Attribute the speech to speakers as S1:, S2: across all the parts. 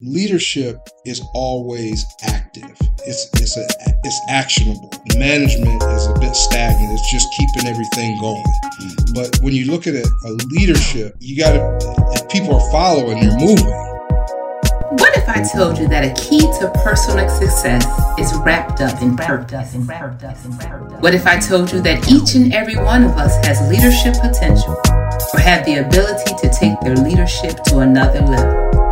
S1: leadership is always active. It's it's a it's actionable. Management is a bit stagnant. It's just keeping everything going. Hmm. But when you look at it, a leadership, you got to if people are following, they're moving.
S2: What if I told you that a key to personal success is wrapped up in purpose and purpose and purpose? What if I told you that each and every one of us has leadership potential or have the ability to take their leadership to another level?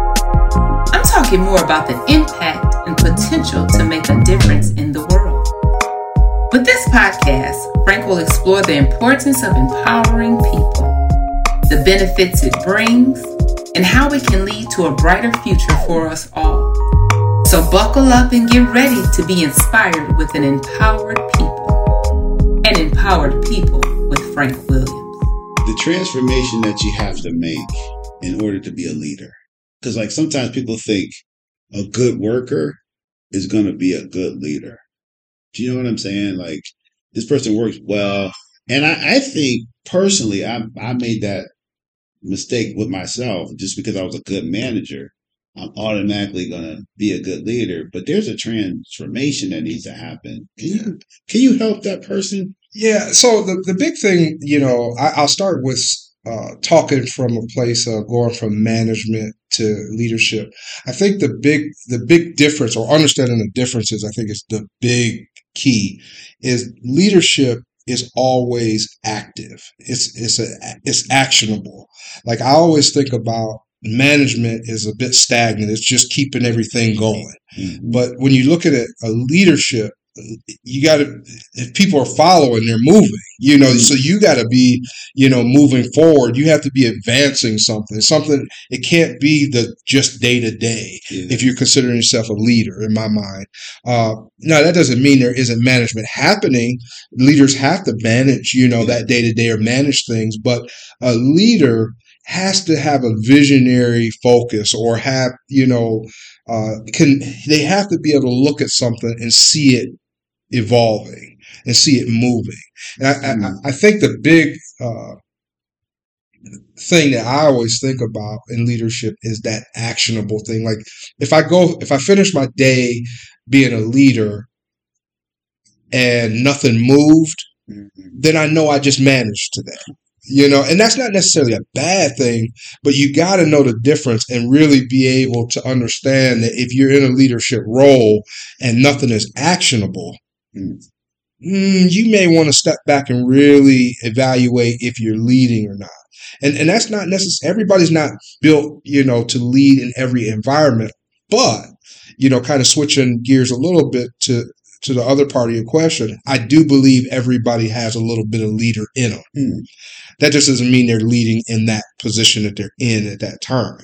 S2: Talking more about the impact and potential to make a difference in the world. With this podcast, Frank will explore the importance of empowering people, the benefits it brings, and how it can lead to a brighter future for us all. So buckle up and get ready to be inspired with an empowered people. And empowered people with Frank Williams.
S3: The transformation that you have to make in order to be a leader. Because, like, sometimes people think a good worker is going to be a good leader. Do you know what I'm saying? Like, this person works well. And I, I think personally, I, I made that mistake with myself just because I was a good manager. I'm automatically going to be a good leader, but there's a transformation that needs to happen. Can you can you help that person?
S1: Yeah. So the the big thing, you know, I, I'll start with uh, talking from a place of going from management to leadership. I think the big the big difference or understanding the differences, I think is the big key is leadership is always active. It's it's a it's actionable. Like I always think about management is a bit stagnant. It's just keeping everything going. Mm-hmm. But when you look at it, a leadership you got to if people are following they're moving you know so you got to be you know moving forward. You have to be advancing something something it can't be the just day to day if you're considering yourself a leader in my mind. Uh now that doesn't mean there isn't management happening. Leaders have to manage you know that day to day or manage things but a leader has to have a visionary focus or have you know uh, can they have to be able to look at something and see it evolving and see it moving. And I, mm. I, I think the big uh, thing that I always think about in leadership is that actionable thing. Like if I go, if I finish my day being a leader and nothing moved, mm-hmm. then I know I just managed to that. You know, and that's not necessarily a bad thing, but you got to know the difference and really be able to understand that if you're in a leadership role and nothing is actionable, mm. you may want to step back and really evaluate if you're leading or not. And and that's not necessary. Everybody's not built, you know, to lead in every environment. But you know, kind of switching gears a little bit to to the other part of your question, I do believe everybody has a little bit of leader in them. Mm. That just doesn't mean they're leading in that position that they're in at that time.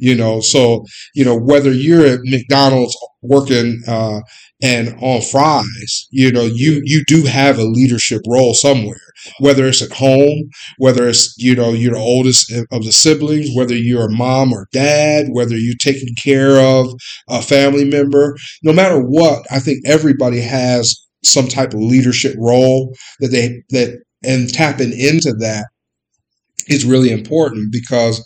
S1: You know, so you know whether you're at McDonald's working uh, and on fries, you know, you you do have a leadership role somewhere. Whether it's at home, whether it's you know you're the oldest of the siblings, whether you're a mom or dad, whether you're taking care of a family member, no matter what, I think everybody has some type of leadership role that they that and tapping into that is really important because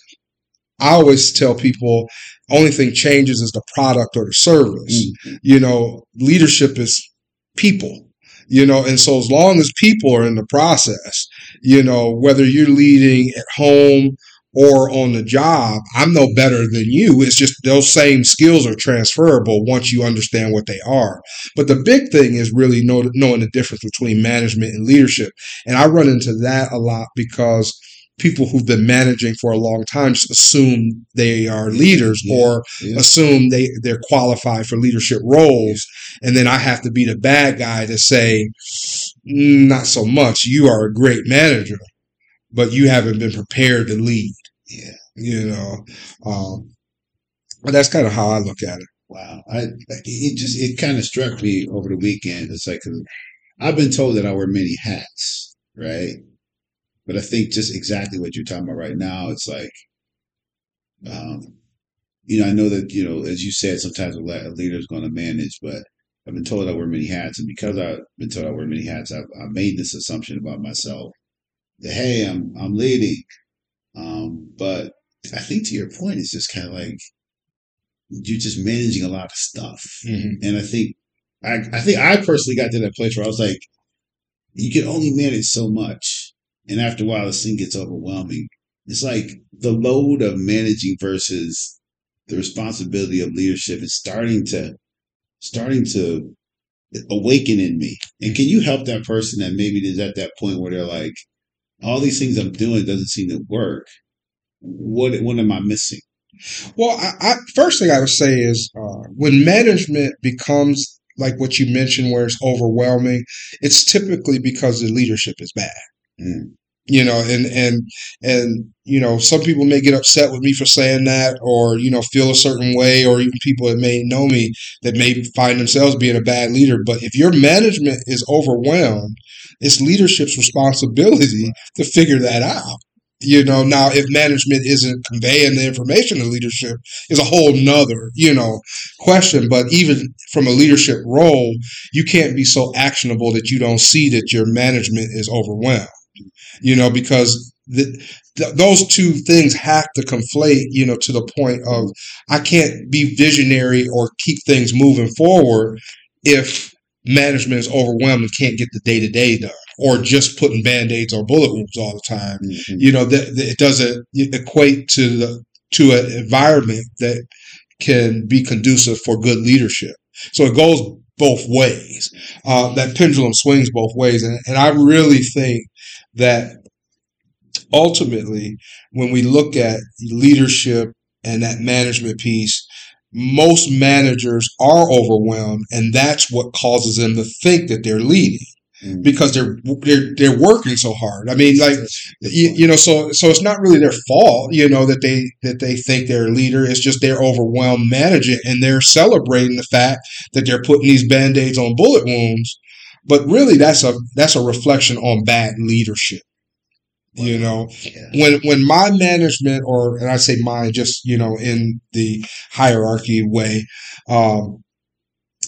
S1: I always tell people only thing changes is the product or the service. Mm-hmm. You know, leadership is people. You know, and so as long as people are in the process, you know, whether you're leading at home or on the job, I'm no better than you. It's just those same skills are transferable once you understand what they are. But the big thing is really know, knowing the difference between management and leadership. And I run into that a lot because people who've been managing for a long time just assume they are leaders yeah, or yeah. assume they they're qualified for leadership roles. And then i have to be the bad guy to say mm, not so much. You are a great manager but you haven't been prepared to lead.
S3: Yeah.
S1: You know um, but that's kind of how i look at it.
S3: Wow. I it just it kind of struck me over the weekend. It's like i've been told that i wear many hats right but I think just exactly what you're talking about right now, it's like, um, you know, I know that, you know, as you said, sometimes a leader is going to manage, but I've been told I wear many hats. And because I've been told I wear many hats, I've, I've made this assumption about myself that, hey, I'm, I'm leading. Um, but I think to your point, it's just kind of like, you're just managing a lot of stuff.
S1: Mhm.
S3: And I think I, I think I personally got to that place where I was like, you can only manage so much. And after a while the thing gets overwhelming. It's like the load of managing versus the responsibility of leadership is starting to starting to awaken in me. And can you help that person that maybe is at that point where they're like, all these things I'm doing doesn't seem to work. What what am I missing?
S1: Well, I, I, first thing I would say is uh, when management becomes like what you mentioned, where it's overwhelming, it's typically because the leadership is bad. You know, and and and you know, some people may get upset with me for saying that, or you know, feel a certain way, or even people that may know me that may find themselves being a bad leader. But if your management is overwhelmed, it's leadership's responsibility to figure that out. You know, now if management isn't conveying the information to leadership is a whole nother, you know, question. But even from a leadership role, you can't be so actionable that you don't see that your management is overwhelmed. You know, because the, th- those two things have to conflate, you know, to the point of I can't be visionary or keep things moving forward if management is overwhelmed and can't get the day to day done, or just putting band aids or bullet wounds all the time.
S3: Mhm.
S1: you know that, that it doesn't equate to the to an environment that can be conducive for good leadership. So it goes both ways. Uh, that pendulum swings both ways. And, and i really think that ultimately when we look at leadership and that management piece most managers are overwhelmed and that's what causes them to think that they're leading
S3: Mhm.
S1: because they're they're they're working so hard. I mean, like you, you know, so so it's not really their fault, you know, that they that they think they're a leader. It's just they're overwhelmed managing, and they're celebrating the fact that they're putting these band aids on bullet wounds. But really, that's a that's a reflection on bad leadership. You know,
S3: Yeah.
S1: when when my management or and I say mine just you know in the hierarchy way, um,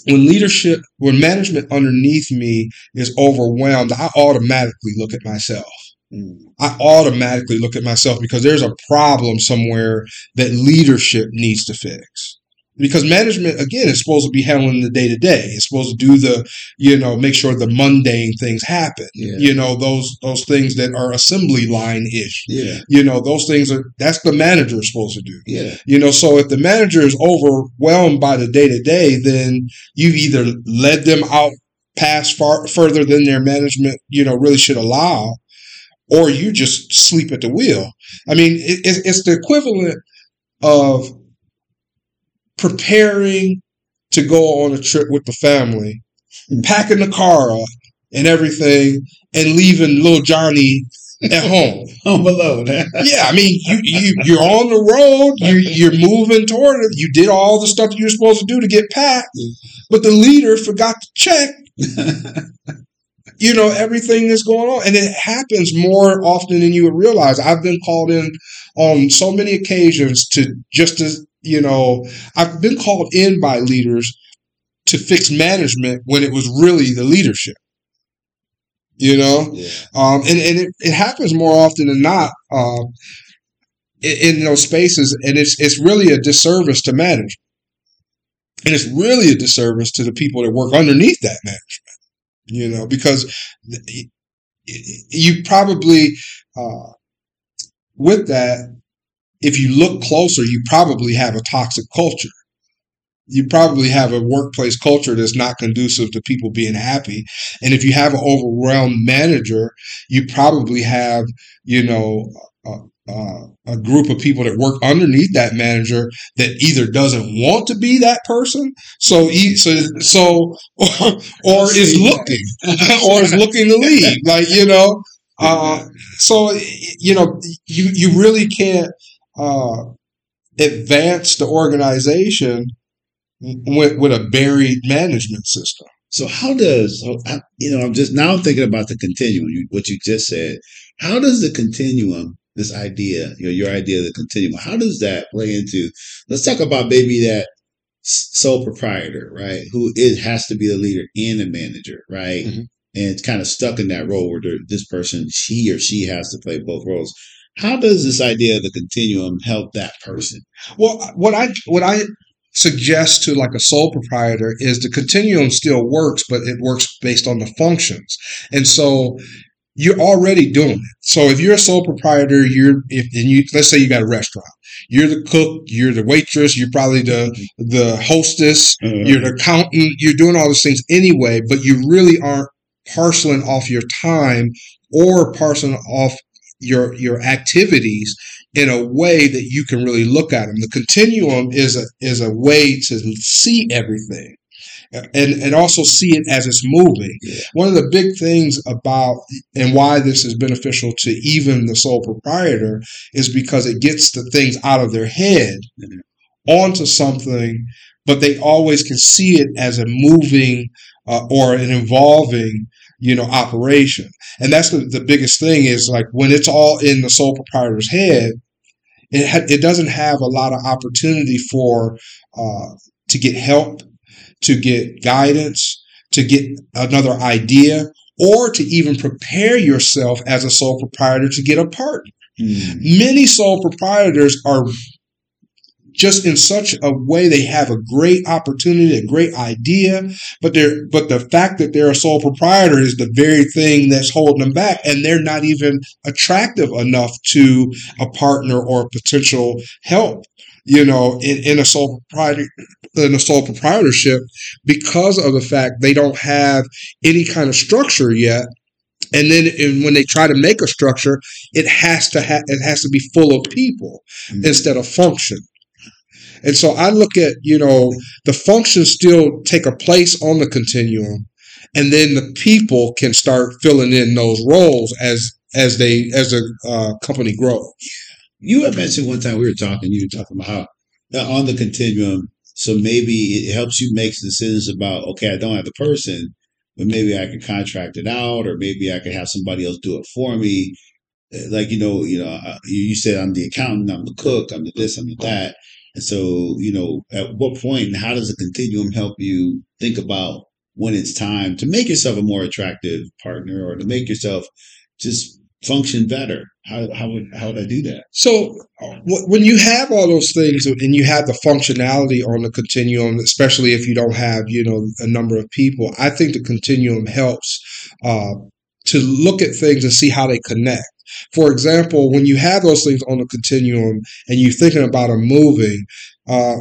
S1: when leadership when management underneath me is overwhelmed, I automatically look at myself.
S3: Mm.
S1: I automatically look at myself because there's a problem somewhere that leadership needs to fix. Because management, again, is supposed to be handling the day to day. It's supposed to do the, you know, make sure the mundane things happen.
S3: Yeah.
S1: You know, those those things that are assembly line ish.
S3: Yeah.
S1: You know, those things are that's the manager is supposed to do.
S3: Yeah.
S1: You know, so if the manager is overwhelmed by the day to day, then you either led them out past far further than their management, you know, really should allow, or you just sleep at the wheel. I mean, it, it's it's the equivalent of preparing to go on a trip with the family, packing the car up and everything, and leaving little Johnny at home
S3: Home alone.
S1: yeah, I mean, you, you you're on the road, you you're moving toward it. You did all the stuff that you're supposed to do to get packed, but the leader forgot to check. You know everything that's going on, and it happens more often than you would realize. I've been called in on so many occasions to just as you know, I've been called in by leaders to fix management when it was really the leadership. You know,
S3: yeah.
S1: um, and and it, it happens more often than not um, in, in those spaces, and it's it's really a disservice to management, and it's really a disservice to the people that work underneath that management. You know, because you probably uh, with that, if you look closer, you probably have a toxic culture. You probably have a workplace culture that's not conducive to people being happy. And if you have an overwhelmed manager, you probably have, you know, a, a, a group of people that work underneath that manager that either doesn't want to be that person, so so so, or, or is looking, or is looking to leave. Like you know, uh, so you know, you you really can't uh, advance the organization with with a buried management system.
S3: So how does you know? I'm just now I'm thinking about the continuum. What you just said. How does the continuum, this idea, you know, your idea of the continuum, how does that play into? Let's talk about maybe that sole proprietor, right? Who is has to be the leader and the manager, right?
S1: Mhm.
S3: And it's kind of stuck in that role where this person, she or she, has to play both roles. How does this idea of the continuum help that person?
S1: Well, what I what I suggest to like a sole proprietor is the continuum still works, but it works based on the functions. And so you're already doing it. So if you're a sole proprietor, you're if and you let's say you got a restaurant, you're the cook, you're the waitress, you're probably the the hostess,
S3: Uh,
S1: you're the accountant, you're doing all those things anyway, but you really aren't parceling off your time or parceling off your your activities in a way that you can really look at them. The continuum is a is a way to see everything. And, and also see it as it's moving.
S3: Yeah.
S1: One of the big things about and why this is beneficial to even the sole proprietor is because it gets the things out of their head
S3: Mhm.
S1: onto something, but they always can see it as a moving uh, or an evolving, you know, operation. And that's the, the biggest thing is like when it's all in the sole proprietor's head, it ha- it doesn't have a lot of opportunity for uh, to get help, to get guidance, to get another idea, or to even prepare yourself as a sole proprietor to get a partner.
S3: mm,
S1: Many sole proprietors are just in such a way they have a great opportunity, a great idea, but they're but the fact that they're a sole proprietor is the very thing that's holding them back, and they're not even attractive enough to a partner or a potential help. You know, in, in a sole proprietor in a sole proprietorship because of the fact they don't have any kind of structure yet. And then and when they try to make a structure, it has to ha- it has to be full of people
S3: mm.
S1: instead of function. And so I look at, you know, the functions still take a place on the continuum and then the people can start filling in those roles as as they as a uh, company grows.
S3: You had mentioned one time we were talking, you were talking about how uh, on the continuum, so maybe it helps you make decisions about, okay, I don't have the person, but maybe I can contract it out, or maybe I could have somebody else do it for me. Uh, Like, you know, you know, uh, you said I'm the accountant, I'm the cook, I'm the this, I'm the that. And so, you know, at what point how does a continuum help you think about when it's time to make yourself a more attractive partner or to make yourself just function better? How, how would, how would I do that?
S1: So when you have all those things and you have the functionality on the continuum, especially if you don't have you know a number of people, I think the continuum helps uh, to look at things and see how they connect. For example, when you have those things on the continuum and you're thinking about them moving, uh,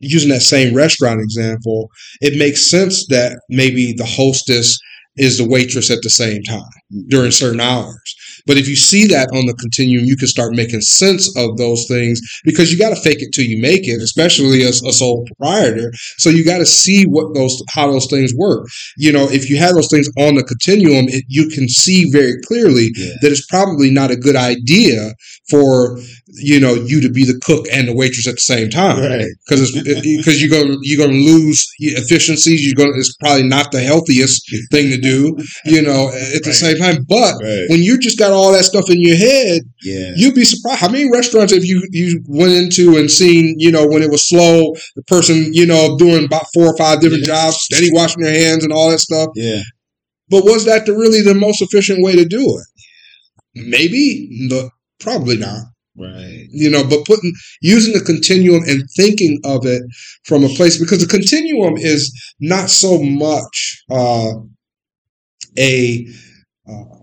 S1: using that same restaurant example, it makes sense that maybe the hostess is the waitress at the same time during certain hours. But if you see that on the continuum, you can start making sense of those things because you got to fake it till you make it, especially as a sole proprietor. So you got to see what those how those things work. You know, if you have those things on the continuum, it, you can see very clearly
S3: Yeah.
S1: that it's probably not a good idea for you know you to be the cook and the waitress at the same time
S3: Right.
S1: because because you're gonna you're gonna lose efficiencies. You're gonna it's probably not the healthiest thing to do. You know, at the
S3: Right.
S1: same time, but
S3: Right.
S1: when you just got all that stuff in your head,
S3: Yeah.
S1: you'd be surprised how many restaurants have you you went into and seen. You know, when it was slow, the person you know doing about four or five different
S3: Yeah.
S1: jobs, steady washing their hands and all that stuff.
S3: Yeah.
S1: But was that the really the most efficient way to do it? Maybe, but probably not
S3: Right.
S1: you know but putting using the continuum and thinking of it from a place because the continuum is not so much uh, a uh,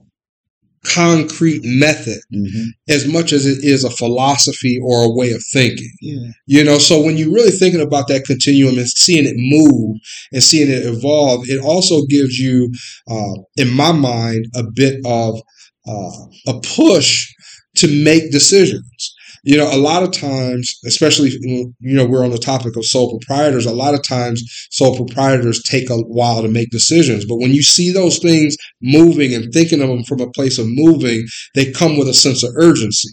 S1: concrete method
S3: hmm
S1: as much as it is a philosophy or a way of thinking.
S3: Yeah.
S1: you know so when you're really thinking about that continuum and seeing it move and seeing it evolve it also gives you uh, in my mind a bit of uh, a push to make decisions you know a lot of times especially you know we're on the topic of sole proprietors a lot of times sole proprietors take a while to make decisions but when you see those things moving and thinking of them from a place of moving they come with a sense of urgency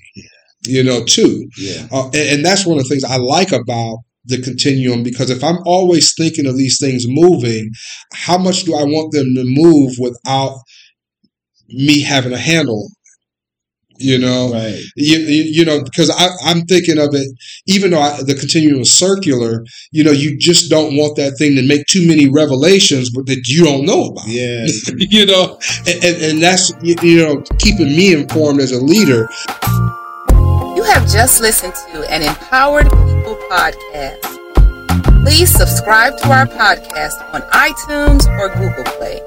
S1: you know too
S3: Yeah.
S1: uh, and, and that's one of the things I like about the continuum because if I'm always thinking of these things moving, how much do I want them to move without me having a handle? You know,
S3: Right.
S1: you, you, you know, because I, I'm thinking of it, even though I, the continuum is circular, you know, you just don't want that thing to make too many revelations but that you don't know about.
S3: Yeah.
S1: you know, and, and, and that's, you, you know, keeping me informed as a leader.
S2: You have just listened to an Empowered People podcast. Please subscribe to our podcast on iTunes or Google Play.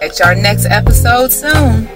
S2: Catch our next episode soon.